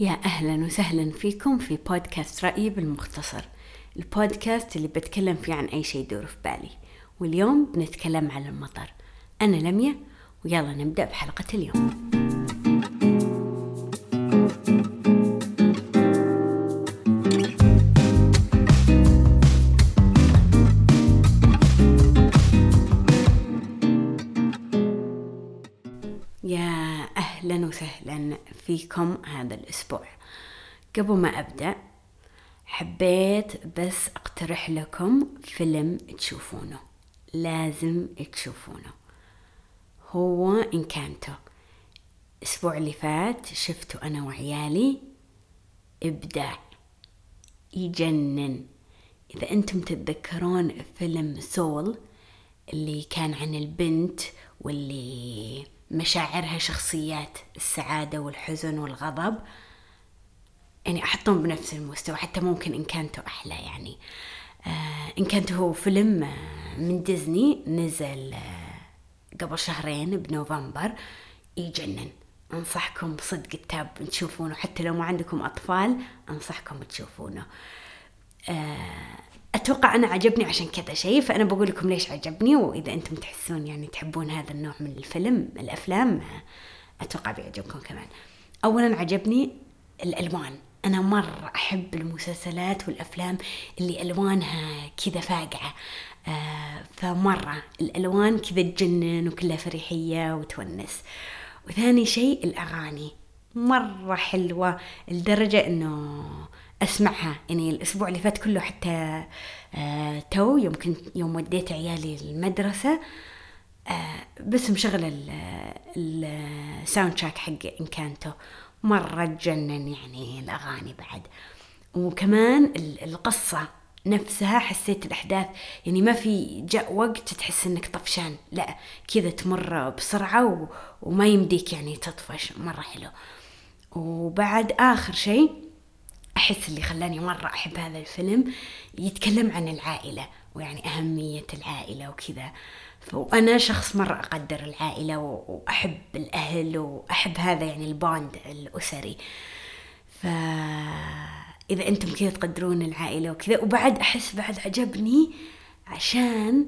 يا أهلا وسهلا فيكم في بودكاست رأيي بالمختصر البودكاست اللي بتكلم فيه عن أي شيء يدور في بالي. واليوم بنتكلم عن المطر. أنا لميا ويلا نبدأ بحلقة اليوم. فيكم هذا الأسبوع. قبل ما أبدأ حبيت بس أقترح لكم فيلم تشوفونه. لازم تشوفونه. هو إنكانتو. الأسبوع اللي فات شفته أنا وعيالي. إبداع. يجنن. إذا أنتم تتذكرون فيلم سول اللي كان عن البنت واللي مشاعرها شخصيات السعادة والحزن والغضب. يعني أحطهم بنفس المستوى حتى ممكن إن كانتوا أحلى يعني. آه إن كانت هو فيلم آه من ديزني نزل آه قبل شهرين بنوفمبر. يجنن. أنصحكم بصدق التاب تشوفونه حتى لو ما عندكم أطفال أنصحكم تشوفونه. آه أتوقع أنا عجبني عشان كذا شيء فأنا بقول لكم ليش عجبني وإذا أنتم تحسون يعني تحبون هذا النوع من الفيلم الأفلام أتوقع بيعجبكم كمان. اولا عجبني الألوان. أنا مرة أحب المسلسلات والأفلام اللي ألوانها كذا فاقعة. آه فمرة الألوان كذا تجنن وكلها فريحية وتونس. وثاني شيء الأغاني. مرة حلوة لدرجة إنه أسمعها. يعني الأسبوع اللي فات كله حتى آه تو يوم كنت يوم وديت عيالي المدرسة آه بس مشغله الساوند تراك حق إنكانتو. مرة تجنن يعني الأغاني بعد. وكمان القصة نفسها حسيت الأحداث. يعني ما في جاء وقت تحس إنك طفشان. لا كذا تمر بسرعة. وما يمديك يعني تطفش. مرة حلو. وبعد آخر شيء أحس اللي خلاني مرة أحب هذا الفيلم يتكلم عن العائلة ويعني أهمية العائلة وكذا. وأنا شخص مرة أقدر العائلة وأحب الأهل وأحب هذا يعني البوند الأسري. فإذا أنتم كذا تقدرون العائلة وكذا وبعد أحس بعد عجبني عشان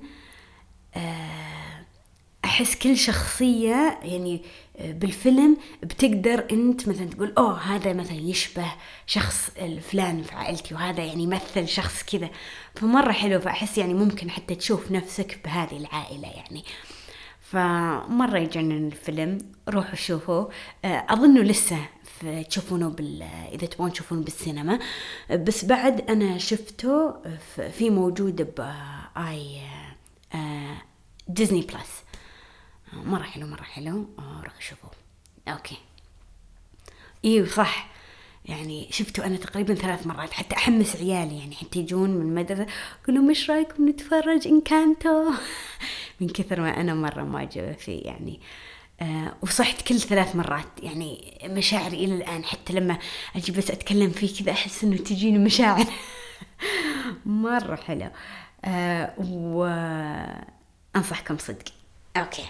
أحس كل شخصية يعني بالفيلم بتقدر أنت مثلا تقول أوه هذا مثلا يشبه شخص الفلان في عائلتي وهذا يعني يمثل شخص كذا. فمرة حلو فأحس يعني ممكن حتى تشوف نفسك بهذه العائلة يعني. فمرة يجنن الفيلم روحوا شوفوا. أظنه لسه تشوفونه بال إذا تبغون تشوفونه بالسينما. بس بعد أنا شفته في موجود باي ديزني بلس مرة حلو مرة حلو. روحوا شوفوه أوكي. أيوه صح. يعني شفته أنا تقريبا ثلاث مرات حتى أحمس عيالي. يعني حتى يجون من المدرسة أقول لهم إيش رأيكم نتفرج إن كانتو من كثر ما أنا مرة معجبة فيه يعني. آه وصحت كل ثلاث مرات. يعني مشاعري إلى الآن حتى لما أجي بس أتكلم فيه كذا أحس إنه تجيني مشاعر. مرة حلو. آه وانصحكم صدق. أوكي.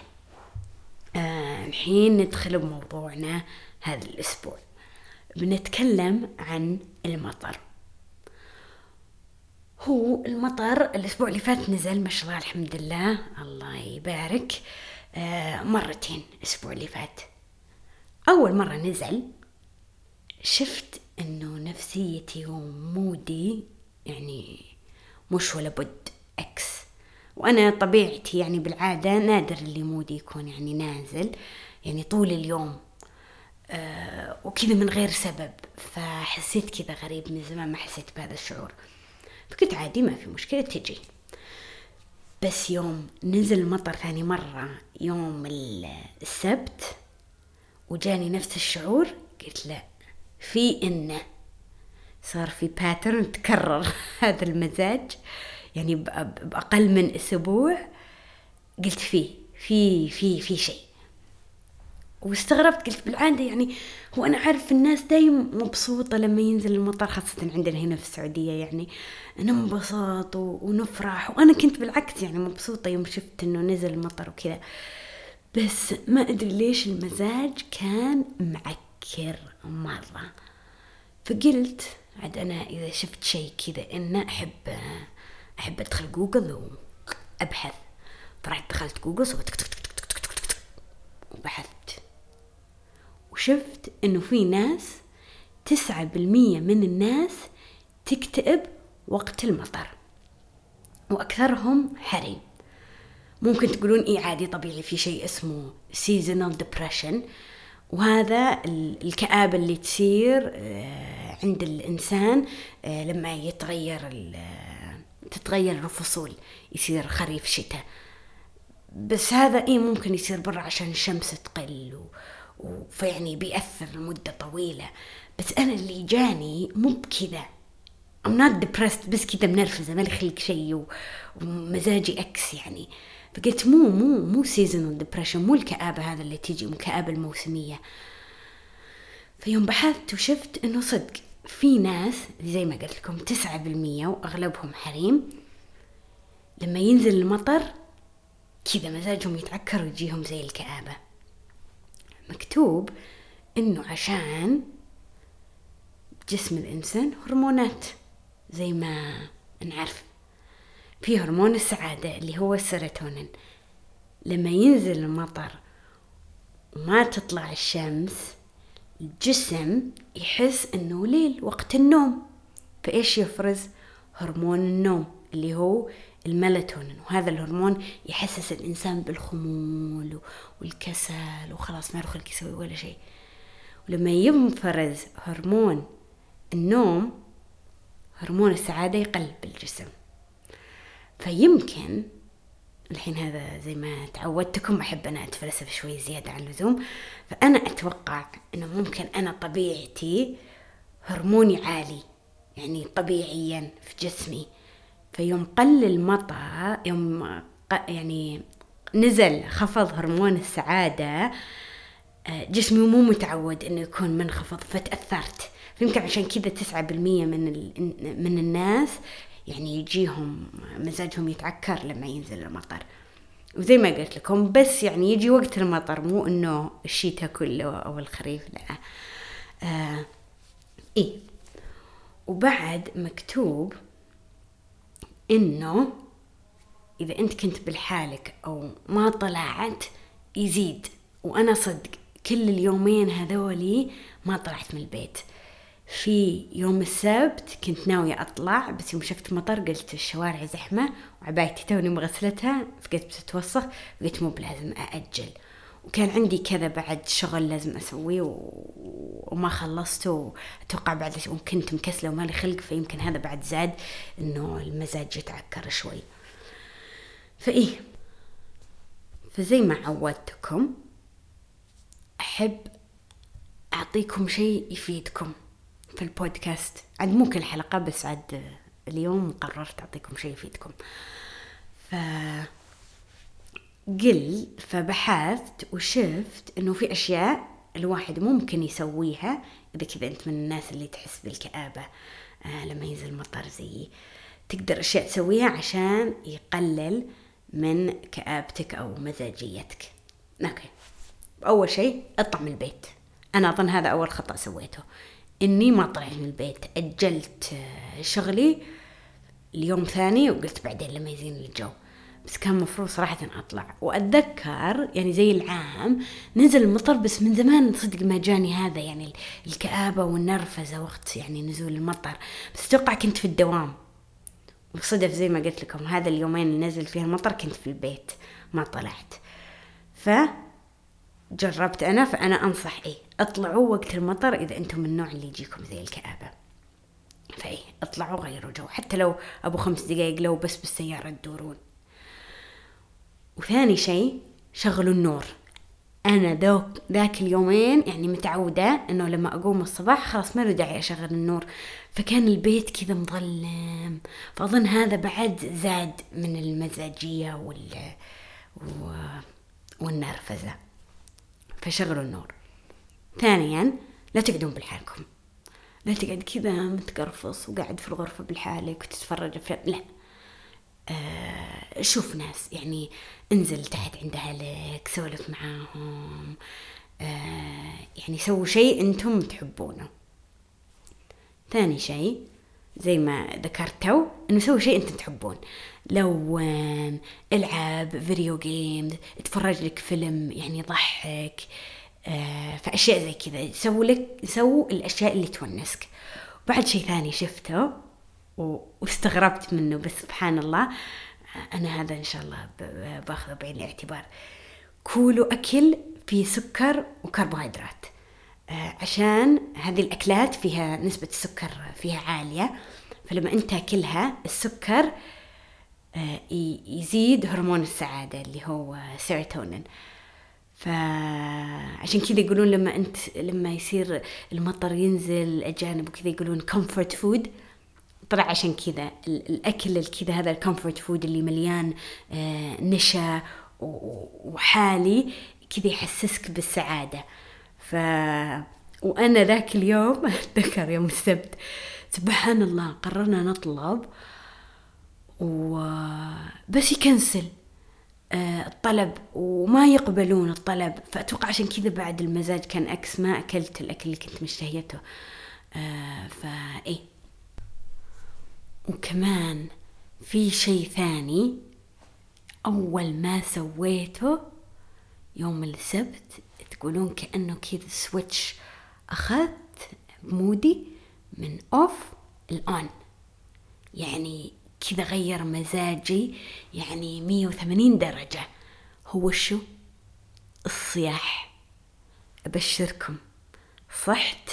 آه الحين ندخل بموضوعنا هذا الأسبوع. بنتكلم عن المطر. هو المطر الأسبوع اللي فات نزل ما شاء الله الحمد لله الله يبارك. آه مرتين الأسبوع اللي فات. أول مرة نزل شفت إنه نفسيتي ومودي يعني مش ولا بد أكس وأنا طبيعتي يعني بالعادة نادر اللي مودي يكون يعني نازل يعني طول اليوم أه وكذا من غير سبب. فحسيت كذا غريب من زمان ما حسيت بهذا الشعور. فقلت عادي ما في مشكلة تجي. بس يوم نزل المطر ثاني مرة يوم السبت وجاني نفس الشعور قلت لا في إنه صار في باترن تكرر هذا المزاج. يعني بأقل من أسبوع قلت فيه في في في شيء. واستغربت قلت بالعادة يعني هو أنا عارف الناس دايم مبسوطة لما ينزل المطر خاصة عندنا هنا في السعودية يعني. ننبسط ونفرح وأنا كنت بالعكس يعني مبسوطة يوم شفت إنه نزل المطر وكذا. بس ما أدري ليش المزاج كان معكر مرة. فقلت عاد أنا إذا شفت شيء كذا إنه أحب أحب أدخل جوجل وأبحث. فرحت دخلت جوجل سويت تك تك تك تك تك تك تك وبحثت. وشفت إنه في ناس تسعة بالمية من الناس تكتئب وقت المطر وأكثرهم حريم. ممكن تقولون إيه عادي طبيعي في شيء اسمه seasonal depression وهذا الكآبة اللي تصير آه، عند الإنسان آه، لما يتغير تتغير الفصول يصير خريف شتاء. بس هذا إيه ممكن يصير برا عشان الشمس تقل و... فيعني بيأثر لمدة طويلة. بس أنا اللي جاني مو بكذا. I'm not depressed بس كذا منرفزة ماخلقة شيء ومزاجي أكس يعني. فقلت مو مو مو seasonal depression مو الكآبة هذا اللي تيجي الكآبة الموسمية. فيوم بحثت وشفت إنه صدق في ناس زي ما قلت لكم تسعة بالمية وأغلبهم حريم. لما ينزل المطر كذا مزاجهم يتعكر ويجيهم زي الكآبة. مكتوب إنه عشان جسم الإنسان هرمونات زي ما نعرف. في هرمون السعادة اللي هو السيروتونين. لما ينزل المطر وما تطلع الشمس الجسم يحس إنه ليل وقت النوم. فإيش يفرز؟ هرمون النوم اللي هو الميلاتونين. وهذا الهرمون يحسس الإنسان بالخمول والكسل وخلاص ما يخلق يسوي ولا شيء. ولما ينفرز هرمون النوم هرمون السعادة يقل بالجسم. فيمكن الحين هذا زي ما تعودتكم أحب أنا أتفلسف شوي زيادة عن اللزوم. فأنا أتوقع أنه ممكن أنا طبيعتي هرموني عالي يعني طبيعيا في جسمي. فيوم قل المطر يوم يعني نزل خفض هرمون السعادة آه، جسمي مو متعود إنه يكون منخفض فتأثرت. فيمكن عشان كذا تسعة بالمية من, من الناس يعني يجيهم مزاجهم يتعكر لما ينزل المطر. وزي ما قلت لكم بس يعني يجي وقت المطر مو إنه الشتاء كله أو الخريف لا. آه إيه وبعد مكتوب إنه إذا أنت كنت بالحالك أو ما طلعت يزيد. وأنا صدق كل اليومين هذولي ما طلعت من البيت. في يوم السبت كنت ناوية أطلع بس يوم شفت مطر قلت الشوارع زحمة وعبايتي توني مغسلتها فقلت بتتوسخ قلت مو بلازم أأجل. وكان عندي كذا بعد شغل لازم أسويه و... وما خلصته وأتوقع بعد وكنت مكسلة ومالي خلق فيمكن هذا بعد زاد إنه المزاج يتعكر شوي. فإيه فزي ما عودتكم أحب أعطيكم شيء يفيدكم. في البودكاست. عاد مو كل حلقة بس عاد اليوم قررت أعطيكم شيء يفيدكم. ف قل فبحثت وشفت إنه في أشياء الواحد ممكن يسويها إذا كذا أنت من الناس اللي تحس بالكآبة. آه لما ينزل مطر زيي تقدر أشياء تسويها عشان يقلل من كآبتك أو مزاجيتك. أوكي. أول شيء اطلع من البيت. أنا أظن هذا أول خطأ سويته. إني ما طلعت من البيت. أجلت آه، شغلي اليوم ثاني وقلت بعدين لما يزين الجو. بس كان مفروض صراحة أطلع. وأتذكر يعني زي العام نزل المطر بس من زمان صدق ما جاني هذا يعني الكآبة والنرفزة وقت يعني نزول المطر. بس أتوقع كنت في الدوام. وصدف زي ما قلت لكم هذا اليومين اللي نزل فيها المطر كنت في البيت ما طلعت. ف جربت أنا فأنا أنصح إيه اطلعوا وقت المطر إذا أنتم من النوع اللي يجيكم زي الكآبة. فإيه اطلعوا غيروا جو. حتى لو أبو خمس دقايق لو بس بالسيارة تدورون. وثاني شيء شغلوا النور. أنا ذوك ذاك اليومين يعني متعودة إنه لما أقوم الصباح خلاص ما له داعي أشغل النور. فكان البيت كذا مظلم. فأظن هذا بعد زاد من المزاجية وال والنرفزة. فشغلوا النور. ثانيا لا تقعدون بالحالكم. لا تقعد كذا متقرفص وقاعد في الغرفة بالحالك وتتفرج في لا. آه شوف ناس يعني انزل تحت عند أهلك سولف معاهم. آه يعني سووا شيء أنتم تحبونه. ثاني شيء زي ما ذكرت إنه سوي شيء انت تحبون. لون العب video games اتفرج لك فيلم يعني يضحك. آه فأشياء زي كذا. سووا لك سووا الأشياء اللي تونسك. بعد شيء ثاني شفته واستغربت منه بس سبحان الله أنا هذا إن شاء الله باخذه بعين الاعتبار. كولوا أكل فيه سكر وكربوهيدرات. آه، عشان هذه الأكلات فيها نسبة السكر فيها عالية. فلما أنت تاكلها السكر آه، يزيد هرمون السعادة اللي هو سيروتونين فعشان كذا يقولون لما انت لما يصير المطر ينزل الأجانب وكذا يقولون comfort food طلع عشان كذا. الأكل الكذا هذا ال comfort food اللي مليان آه، نشا وحالي كذا يحسسك بالسعادة. ف وأنا ذاك اليوم أتذكر يوم السبت سبحان الله قررنا نطلب و بس يكنسل. الطلب وما يقبلون الطلب. فأتوقع عشان كذا بعد المزاج كان أكس ما أكلت الأكل اللي كنت مشتهيته. آه، فإيه وكمان في شيء ثاني أول ما سويته يوم السبت تقولون كأنه كذا switch أخذت مودي من off ل on يعني كذا غير مزاجي يعني مية وثمانين درجة. هو شو؟ الصياح. أبشركم. صحت.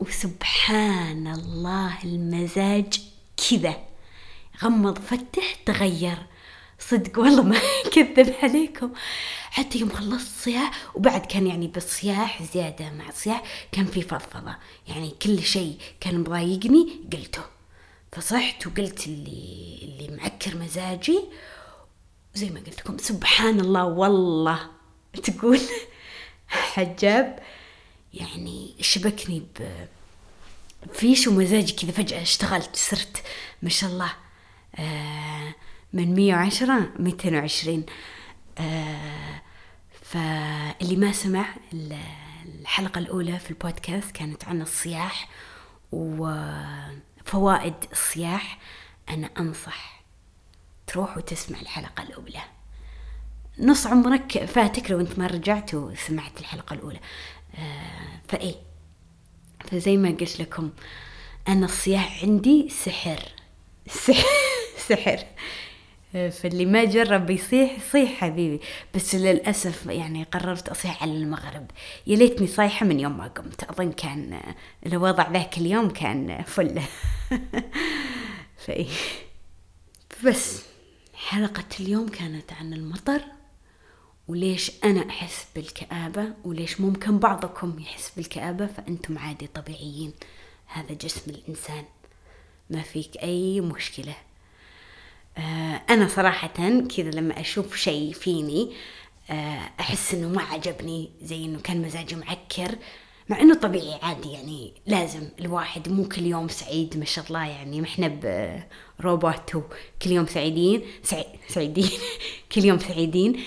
وسبحان الله المزاج كذا. غمض فتح تغير. صدق والله ما كذب عليكم. حتى يوم خلصت صياح وبعد كان يعني بالصياح زيادة مع الصياح كان في فضفضة. يعني كل شيء كان مضايقني قلته. فصحت وقلت اللي اللي معكر مزاجي زي ما قلت لكم سبحان الله والله. تقول حجاب. يعني شبكني ب فيش ومزاجي كذا فجأة اشتغلت صرت ما شاء الله آه من مية وعشرة ميتين وعشرين. آه فاللي ما سمع الحلقة الأولى في البودكاست كانت عن الصياح وفوائد الصياح أنا أنصح تروح وتسمع الحلقة الأولى. نص عمرك فاتك لو أنت ما رجعت وسمعت الحلقة الأولى. آه فإيه؟ فزي ما قلت لكم أنا الصياح عندي سحر. سحر. سحر. فاللي ما جرب بيصيح صيح حبيبي. بس للأسف يعني قررت أصيح على المغرب. يا ليتني صايحة من يوم ما قمت. أظن كان الوضع ذاك اليوم كان فل. فإيه بس حلقة اليوم كانت عن المطر وليش أنا أحس بالكآبة وليش ممكن بعضكم يحس بالكآبة فأنتم عادي طبيعيين. هذا جسم الإنسان. ما فيك أي مشكلة. أنا صراحة كذا لما أشوف شيء فيني آه، أحس إنه ما عجبني زي إنه كان مزاجي معكر. مع إنه طبيعي عادي يعني لازم الواحد مو كل يوم سعيد ما شاء الله يعني ما إحنا بروبوت كل يوم سعيدين سعي... سعيدين كل يوم سعيدين.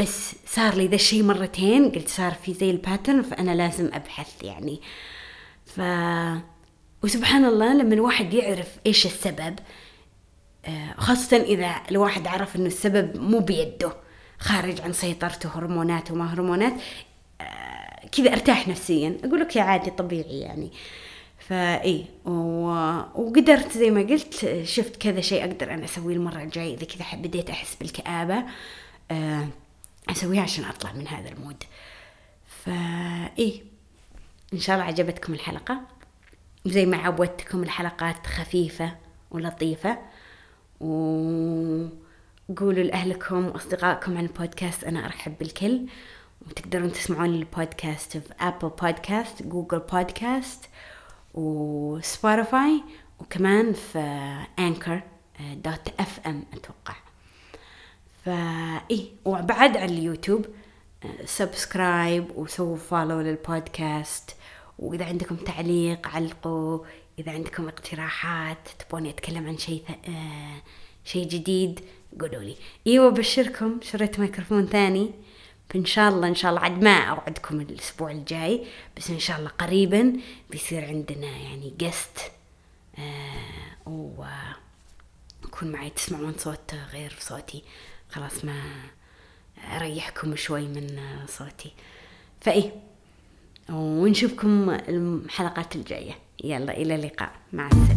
بس صار لي ذا الشيء مرتين قلت صار في زي ال pattern فأنا لازم أبحث يعني. ف وسبحان الله لما الواحد يعرف إيش السبب آه، خاصة إذا الواحد عرف إنه السبب مو بيده خارج عن سيطرته هرمونات وما هرمونات آه، كذا أرتاح نفسيا. أقول لك يا عادي طبيعي يعني. فإي و... وقدرت زي ما قلت شفت كذا شيء أقدر أنا أسويه المرة الجاية. إذا كذا بديت أحس بالكآبة آه، أسويها عشان أطلع من هذا المود. فإي إن شاء الله عجبتكم الحلقة. زي ما عودتكم الحلقات خفيفة ولطيفة. وقولوا لأهلكم وأصدقائكم عن البودكاست أنا أرحب بالكل. وتقدرون تسمعون البودكاست في Apple Podcast Google Podcast و Spotify وكمان في Anchor dot FM أتوقع. فإيه وبعد على ال YouTube subscribe وسووا follow للبودكاست. وإذا عندكم تعليق علقوا إذا عندكم اقتراحات تبوني أتكلم عن شيء آه شيء جديد قولوا لي. إيوه بشركم شريت ميكروفون ثاني. فإن شاء الله إن شاء الله عاد ما أوعدكم الأسبوع الجاي بس إن شاء الله قريبا بيصير عندنا يعني جست آه ويكون معي تسمعون صوت غير صوتي. خلاص ما أريحكم شوي من صوتي. فإيه ونشوفكم الحلقات الجاية. يلا إلى اللقاء. مع السلامة.